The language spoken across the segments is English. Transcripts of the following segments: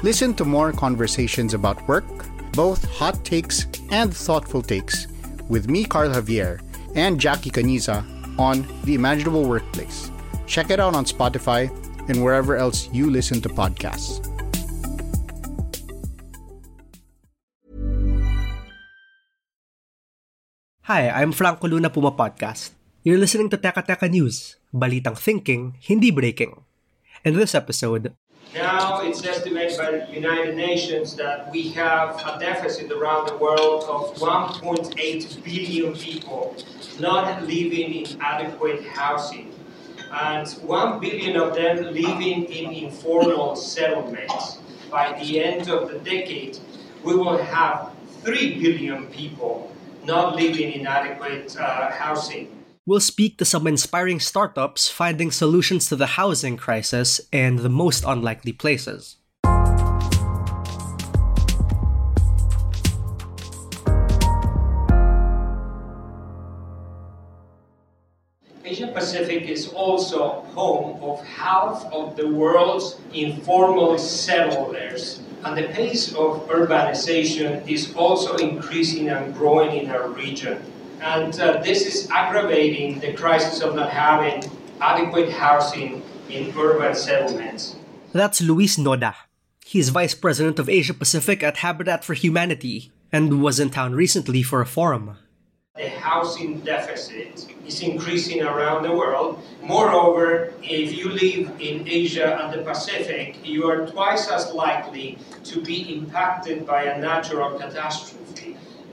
Listen to more conversations about work, both hot takes and thoughtful takes, with me, Carl Javier, and Jackie Caniza on The Imaginable Workplace. Check it out on Spotify and wherever else you listen to podcasts. Hi, I'm Franco Luna Puma Podcast. You're listening to Teka Teka News, balitang thinking, hindi breaking. In this episode, Now it's estimated by the United Nations that we have a deficit around the world of 1.8 billion people not living in adequate housing. And 1 billion of them living in informal settlements. By the end of the decade, we will have 3 billion people not living in adequate uh, housing. We'll speak to some inspiring startups finding solutions to the housing crisis in the most unlikely places. Asia Pacific is also home of half of the world's informal settlers, and the pace of urbanization is also increasing and growing in our region. And uh, this is aggravating the crisis of not having adequate housing in urban settlements. That's Luis Noda. He's Vice President of Asia Pacific at Habitat for Humanity and was in town recently for a forum. The housing deficit is increasing around the world. Moreover, if you live in Asia and the Pacific, you are twice as likely to be impacted by a natural catastrophe.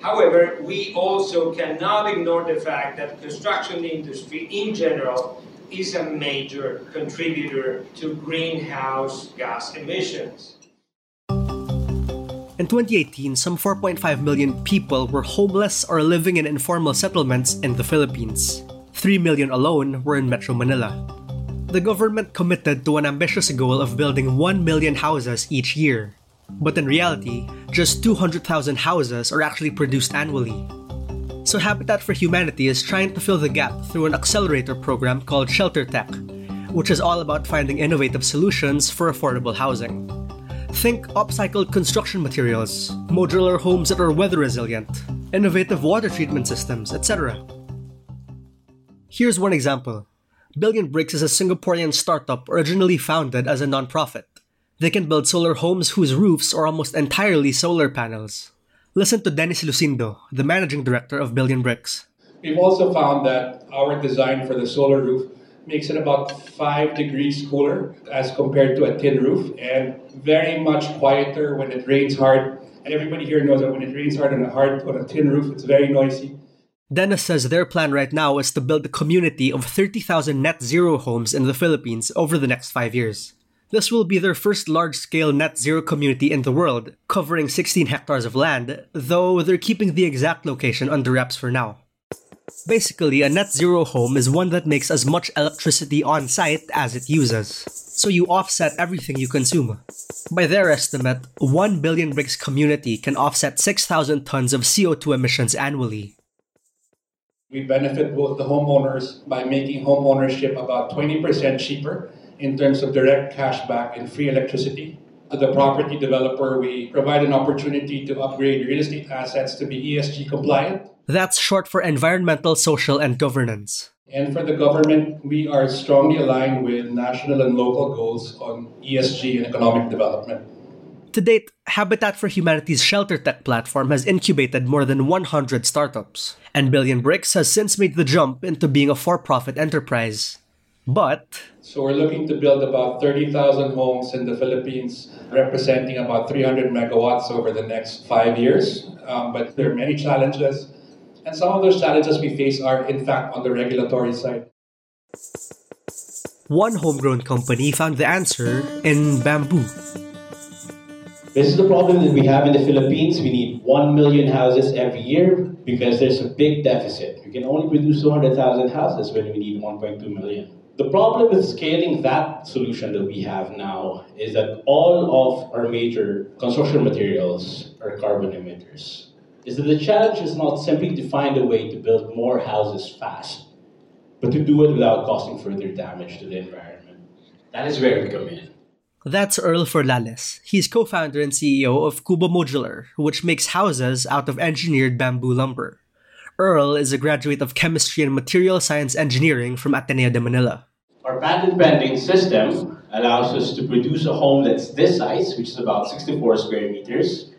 However, we also cannot ignore the fact that construction industry in general is a major contributor to greenhouse gas emissions. In 2018, some 4.5 million people were homeless or living in informal settlements in the Philippines. 3 million alone were in Metro Manila. The government committed to an ambitious goal of building 1 million houses each year. But in reality, just 200,000 houses are actually produced annually. So Habitat for Humanity is trying to fill the gap through an accelerator program called Shelter Tech, which is all about finding innovative solutions for affordable housing. Think upcycled construction materials, modular homes that are weather resilient, innovative water treatment systems, etc. Here's one example. Billion Bricks is a Singaporean startup originally founded as a nonprofit. They can build solar homes whose roofs are almost entirely solar panels. Listen to Dennis Lucindo, the managing director of Billion Bricks. We've also found that our design for the solar roof makes it about five degrees cooler as compared to a tin roof and very much quieter when it rains hard. And everybody here knows that when it rains hard on a hard on a tin roof, it's very noisy. Dennis says their plan right now is to build a community of 30,000 net zero homes in the Philippines over the next five years. This will be their first large scale net zero community in the world, covering 16 hectares of land, though they're keeping the exact location under wraps for now. Basically, a net zero home is one that makes as much electricity on site as it uses. So you offset everything you consume. By their estimate, 1 billion bricks community can offset 6,000 tons of CO2 emissions annually. We benefit both the homeowners by making home ownership about 20% cheaper in terms of direct cash back and free electricity. To the property developer, we provide an opportunity to upgrade real estate assets to be ESG compliant. That's short for environmental, social, and governance. And for the government, we are strongly aligned with national and local goals on ESG and economic development. To date, Habitat for Humanity's Shelter Tech platform has incubated more than 100 startups, and Billion Bricks has since made the jump into being a for profit enterprise. But So we're looking to build about 30,000 homes in the Philippines, representing about 300 megawatts over the next five years. Um, but there are many challenges, and some of those challenges we face are, in fact, on the regulatory side. one homegrown company found the answer in bamboo. This is the problem that we have in the Philippines. We need 1 million houses every year because there's a big deficit. We can only produce 200,000 houses when we need 1.2 million. The problem with scaling that solution that we have now is that all of our major construction materials are carbon emitters. Is that the challenge is not simply to find a way to build more houses fast, but to do it without causing further damage to the environment. That is where we come in. That's Earl Forlales. He's co founder and CEO of Cubo Modular, which makes houses out of engineered bamboo lumber. Earl is a graduate of chemistry and material science engineering from Ateneo de Manila. Our patent pending system allows us to produce a home that's this size, which is about 64 square meters,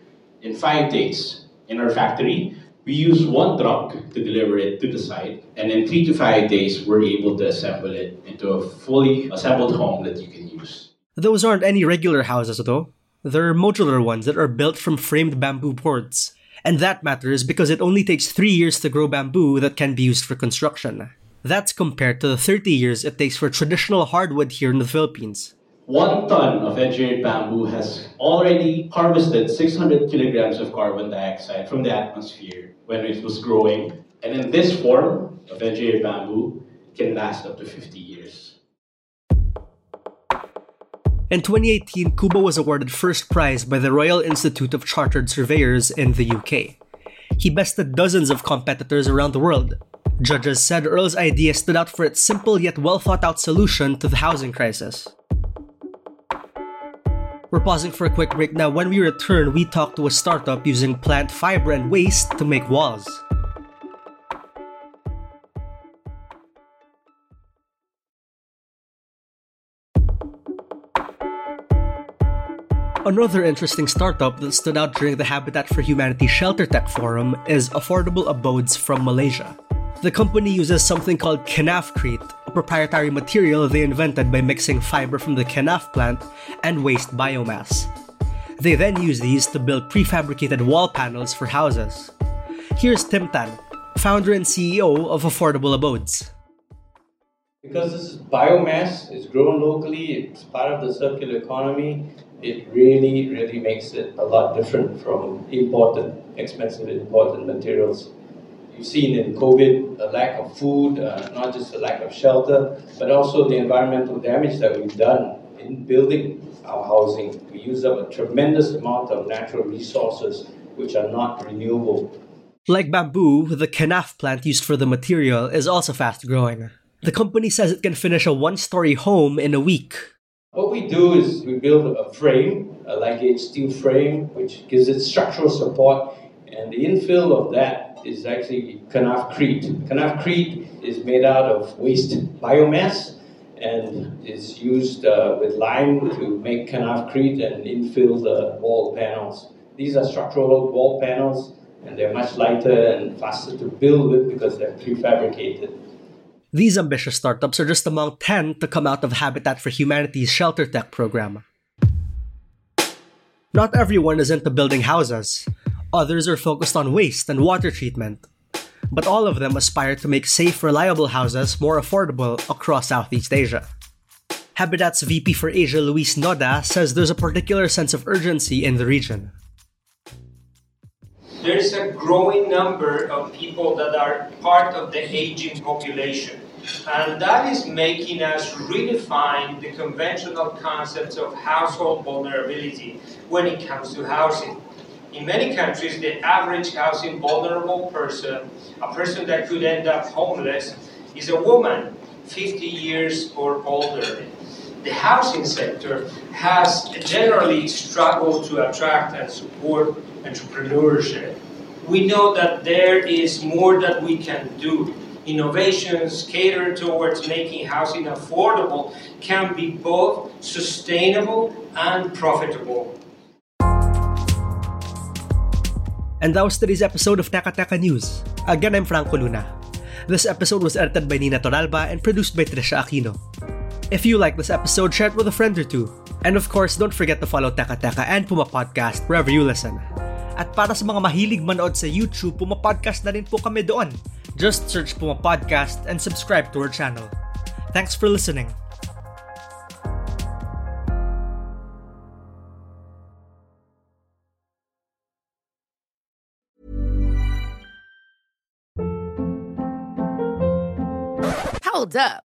in five days. In our factory, we use one truck to deliver it to the site, and in three to five days, we're able to assemble it into a fully assembled home that you can use. Those aren't any regular houses, though. They're modular ones that are built from framed bamboo boards. And that matters because it only takes three years to grow bamboo that can be used for construction. That's compared to the 30 years it takes for traditional hardwood here in the Philippines. One ton of engineered bamboo has already harvested 600 kilograms of carbon dioxide from the atmosphere when it was growing. And in this form of engineered bamboo, can last up to 50 years. In 2018, Cubo was awarded first prize by the Royal Institute of Chartered Surveyors in the UK. He bested dozens of competitors around the world. Judges said Earl's idea stood out for its simple yet well thought out solution to the housing crisis. We're pausing for a quick break now. When we return, we talk to a startup using plant fiber and waste to make walls. Another interesting startup that stood out during the Habitat for Humanity Shelter Tech Forum is Affordable Abodes from Malaysia. The company uses something called Kenafcrete, a proprietary material they invented by mixing fiber from the kenaf plant and waste biomass. They then use these to build prefabricated wall panels for houses. Here's Tim Tan, founder and CEO of Affordable Abodes. Because this is biomass, it's grown locally, it's part of the circular economy, it really, really makes it a lot different from imported, expensive imported materials. You've seen in COVID a lack of food, uh, not just a lack of shelter, but also the environmental damage that we've done in building our housing. We use up a tremendous amount of natural resources which are not renewable. Like bamboo, the kenaf plant used for the material is also fast growing. The company says it can finish a one story home in a week. What we do is we build a frame, a light steel frame, which gives it structural support, and the infill of that is actually Kenafcrete. Kenafcrete is made out of waste biomass and is used uh, with lime to make Kenafcrete and infill the wall panels. These are structural wall panels, and they're much lighter and faster to build with because they're prefabricated. These ambitious startups are just among 10 to come out of Habitat for Humanity's Shelter Tech program. Not everyone is into building houses. Others are focused on waste and water treatment. But all of them aspire to make safe, reliable houses more affordable across Southeast Asia. Habitat's VP for Asia, Luis Noda, says there's a particular sense of urgency in the region there's a growing number of people that are part of the aging population. And that is making us redefine the conventional concepts of household vulnerability when it comes to housing. In many countries, the average housing vulnerable person, a person that could end up homeless, is a woman 50 years or older. The housing sector has generally struggled to attract and support entrepreneurship. We know that there is more that we can do. Innovations catered towards making housing affordable can be both sustainable and profitable. And that was today's episode of Teka Teka News. Again, I'm Franco Luna. This episode was edited by Nina Toralba and produced by Trisha Aquino. If you like this episode, share it with a friend or two. And of course, don't forget to follow Teka Teka and Puma Podcast wherever you listen. At para sa mga mahilig manood sa YouTube, pumapodcast na rin po kami doon. Just search pumapodcast and subscribe to our channel. Thanks for listening. Hold up.